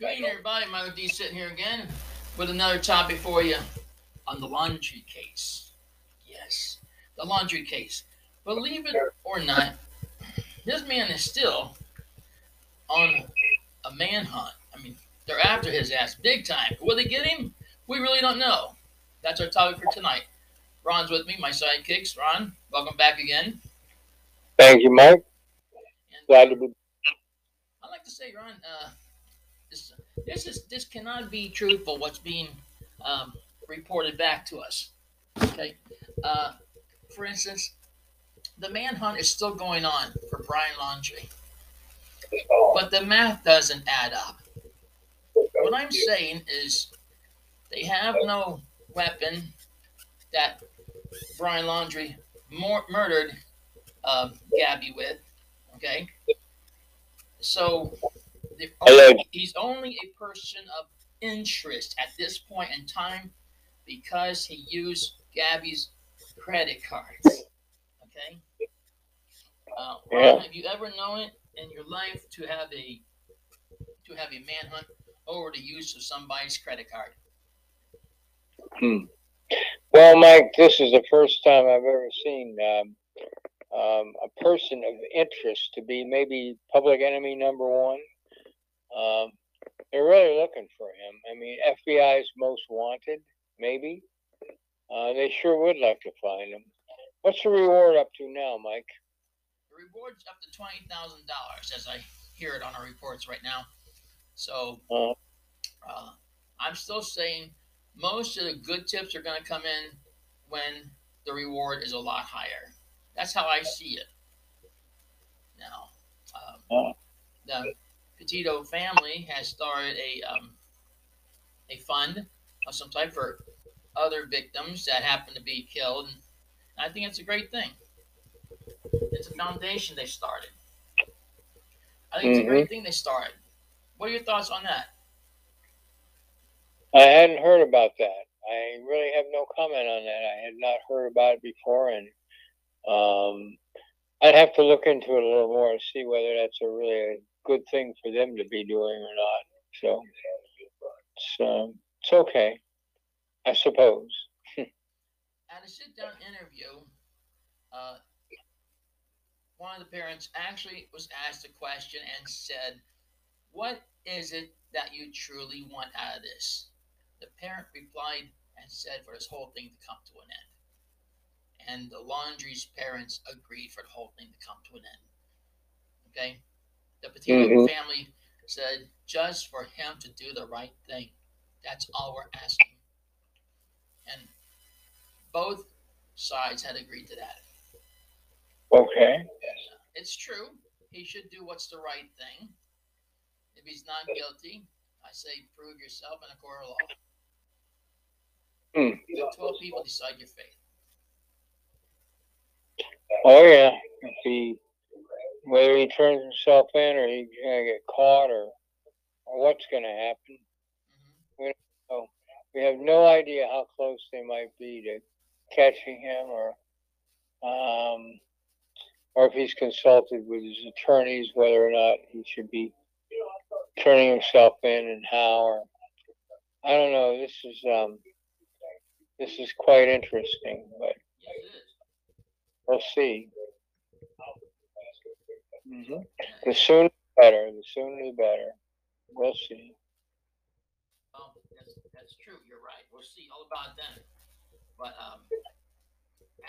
Good evening, everybody. Mike D sitting here again with another topic for you on the Laundrie case. Yes, the Laundrie case. Believe it or not, this man is still on a manhunt. I mean, they're after his ass big time. Will they get him? We really don't know. That's our topic for tonight. Ron's with me, my sidekicks. Ron, welcome back again. Thank you, Mike. And Glad to be. I'd like to say, Ron, uh, this is this cannot be truthful. What's being um, reported back to us? Okay. Uh, for instance, the manhunt is still going on for Brian Laundrie, but the math doesn't add up. What I'm saying is, they have no weapon that Brian Laundrie mor- murdered uh, Gabby with. Okay. So Alleged. he's only a person of interest at this point in time because he used Gabby's credit cards. Okay. Uh, Ron, Yeah. have you ever known it in your life to have a to have a manhunt over the use of somebody's credit card? Hmm. Well, Mike, this is the first time I've ever seen um, um, a person of interest to be maybe public enemy number one. Um, they're really looking for him. I mean, FBI's most wanted, maybe. Uh, they sure would like to find him. What's the reward up to now, Mike? The reward's up to twenty thousand dollars, as I hear it on our reports right now. So Uh, uh, I'm still saying most of the good tips are going to come in when the reward is a lot higher. That's how I see it. Now, um, Uh. the Petito family has started a um, a fund of some type for other victims that happen to be killed, and I think it's a great thing. It's a foundation they started. I think it's a great thing they started. What are your thoughts on that? I hadn't heard about that. I really have no comment on that. I had not heard about it before, and um, I'd have to look into it a little more and see whether that's a really good thing for them to be doing or not. So it's it's okay, I suppose. At a sit down interview, uh, one of the parents actually was asked a question and said, What is it that you truly want out of this? The parent replied and said for this whole thing to come to an end. And the Laundrie's parents agreed for the whole thing to come to an end. Okay? The Petito Mhm. family said just for him to do the right thing. That's all we're asking. And both sides had agreed to that. Okay. It's true. He should do what's the right thing. If he's not guilty, I say prove yourself in a court of law. Hmm. Let 12 people decide your fate. Oh yeah. If he whether he turns himself in or he's gonna get caught or or what's gonna happen. hmm we have no idea how close they might be to catching him or um, or if he's consulted with his attorneys whether or not he should be turning himself in and how or I don't know this is um this is quite interesting but Yes, it is. we'll see hmm the sooner the better the sooner the better we'll see Well, that's, that's true. You're right. We'll see all about that. But um,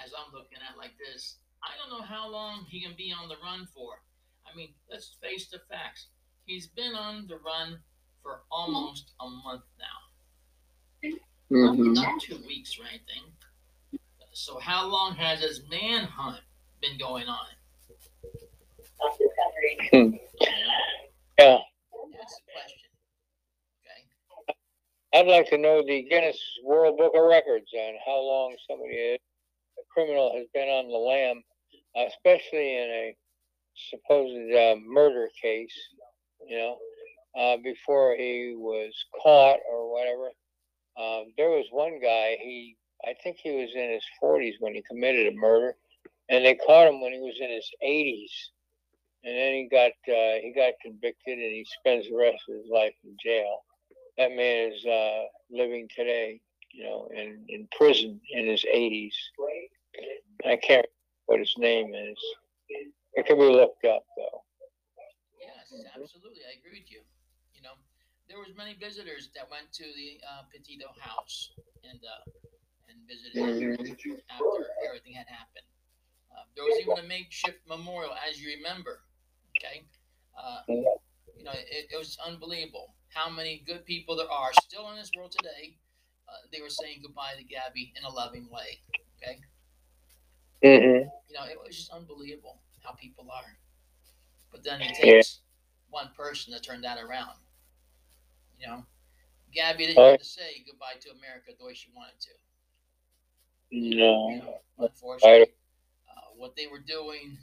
as I'm looking at like this, I don't know how long he can be on the run for. I mean, let's face the facts. He's been on the run for almost a month now. Not- Mhm. Not two weeks or anything. So how long has his manhunt been going on? Hmm. yeah That's the question. Okay. I'd like to know the Guinness World Book of Records on how long somebody, a criminal, has been on the lam, especially in a supposed uh, murder case. You know, uh, before he was caught or whatever. Um, there was one guy. He, I think he was in his 40s when he committed a murder, and they caught him when he was in his 80s. and then he got uh, he got convicted, and he spends the rest of his life in jail. That man is uh, living today, you know, in in prison in his 80s. I can't remember what his name is. It can be looked up though. Yes, absolutely. I agree with you. You know, there was many visitors that went to the uh, Petito house and uh, visited after everything had happened. Uh, there was even a makeshift memorial, as you remember. Okay, uh, you know, it, it was unbelievable how many good people there are still in this world today. Uh, they were saying goodbye to Gabby in a loving way. Okay, Mm-hmm. you know, it was just unbelievable how people are. But then it takes one person to turn that around. You know, Gabby didn't get to say goodbye to America the way she wanted to. No. unfortunately, uh, what they were doing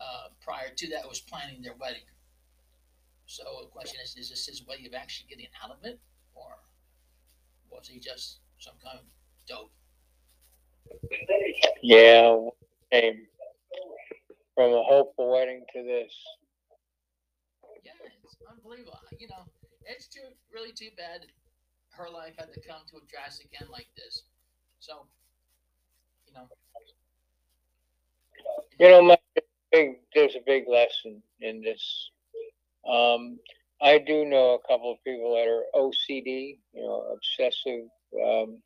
uh, prior to that was planning their wedding. So the question is: Is this his way of actually getting out of it, or was he just some kind of dope? Yeah. Came from a hopeful wedding to this. Yeah, it's unbelievable. You know, it's too really too bad her life had to come to a drastic end like this. So, you know, You know, my big there's a big lesson in this. Um, I do know a couple of people that are OCD, you know, obsessive um,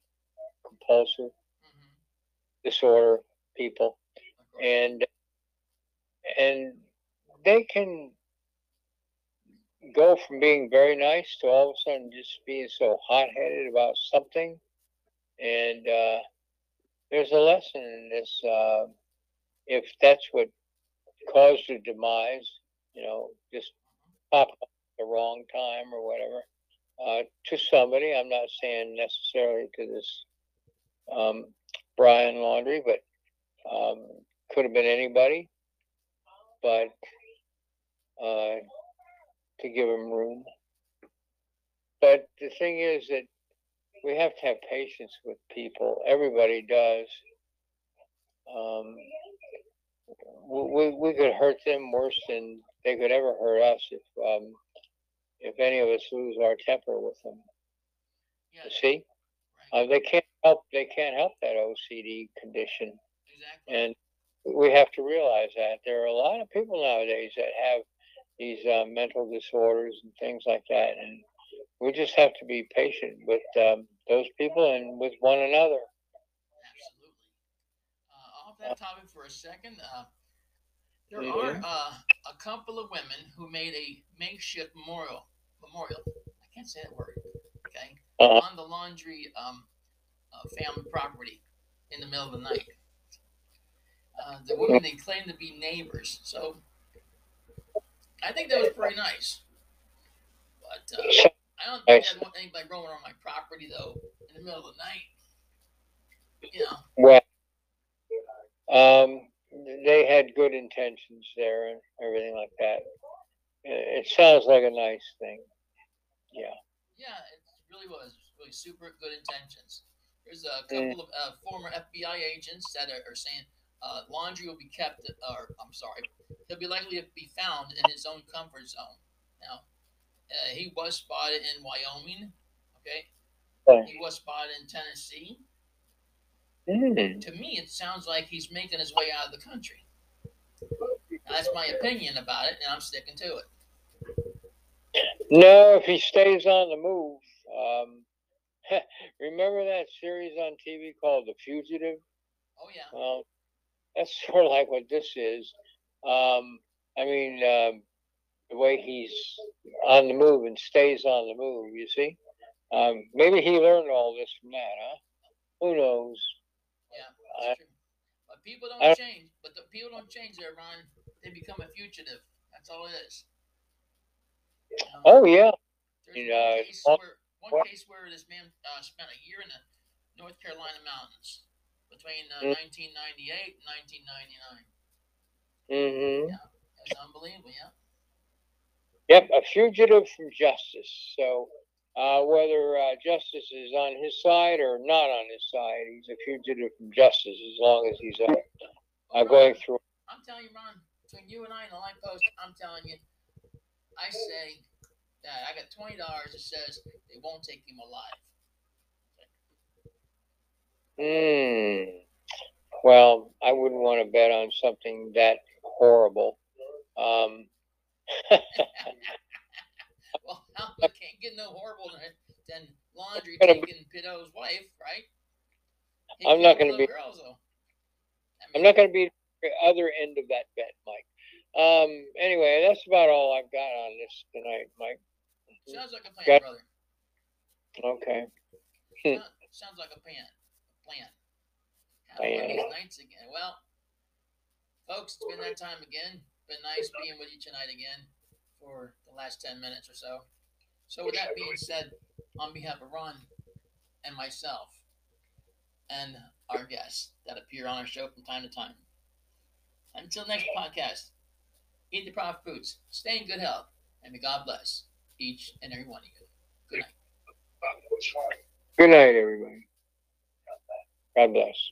compulsive mhm, disorder people, and and they can go from being very nice to all of a sudden just being so hot-headed about something. And uh, there's a lesson in this uh, if that's what caused your demise you know just pop up at the wrong time or whatever uh, to somebody i'm not saying necessarily to this um, Brian Laundrie but um, could have been anybody but uh, to give him room. But the thing is that we have to have patience with people. Everybody does. Um, we, we could hurt them worse than they could ever hurt us if um, if any of us lose our temper with them. Yeah, see, right. uh, they can't help. They can't help that OCD condition. exactly. and we have to realize that there are a lot of people nowadays that have these uh, mental disorders and things like that, and we just have to be patient with um, those people and with one another. Absolutely. Uh, off that topic for a second, uh, there Mhm. are uh, a couple of women who made a makeshift memorial. Memorial. I can't say that word. Okay. Uh-huh. On the Laundrie um, uh, family property in the middle of the night. Uh, the women they claim to be neighbors, so I think that was pretty nice. But uh, I don't think. I'd want anybody roaming on my property though in the middle of the night. You know. well, um, they had good intentions there and everything like that. It sounds like a nice thing. Yeah. Yeah, it really was. Really super good intentions. There's a couple of uh, former FBI agents that are, are saying uh, Laundrie will be kept, or I'm sorry, he'll be likely to be found in his own comfort zone. Uh, he was spotted in Wyoming. Okay, he was spotted in Tennessee. Mm. To me, it sounds like he's making his way out of the country. That's my opinion about it, and I'm sticking to it. No, if he stays on the move. Um, remember that series on TV called The Fugitive? Oh yeah, Well, that's sort of like what this is. Um, I mean, um, the way he's on the move and stays on the move, you see? Um, maybe he learned all this from that, huh? Who knows? yeah, I- true. But people don't change. But the people don't change there, Ron. They become a fugitive. That's all it is. Know? Oh, yeah. One know, case where one well- case where this man uh, spent a year in the North Carolina mountains between uh, Mm. 1998 and 1999. hmm It's unbelievable, yeah. Yep, a fugitive from justice. So, uh, whether uh, justice is on his side or not on his side, he's a fugitive from justice as long as he's uh, uh, going through. I'm telling you, Ron, between you and I and the line post, I'm telling you, I say that I got twenty dollars that says they won't take him alive. Hmm. Well, I wouldn't want to bet on something that horrible. Um, Well, it can't get no horrible than, Laundrie Gonna taking Pito's wife, right? He I'm not gonna be- Girls. I I'm mean, not going to be the other end of that bet, Mike. Um, anyway, that's about all I've got on this tonight, Mike. Sounds like a plan, Got- brother. Okay. Sound- Sounds like a plan. A plan. Have one of Plan. these nights again. Well, folks, it's been that time again. Been nice being with you tonight again for the last ten minutes or so. So with that being said, on behalf of Ron and myself and our guests that appear on our show from time to time. Until next podcast, eat the proper foods, stay in good health, and may God bless each and every one of you. Good night. Good night, everybody. God bless.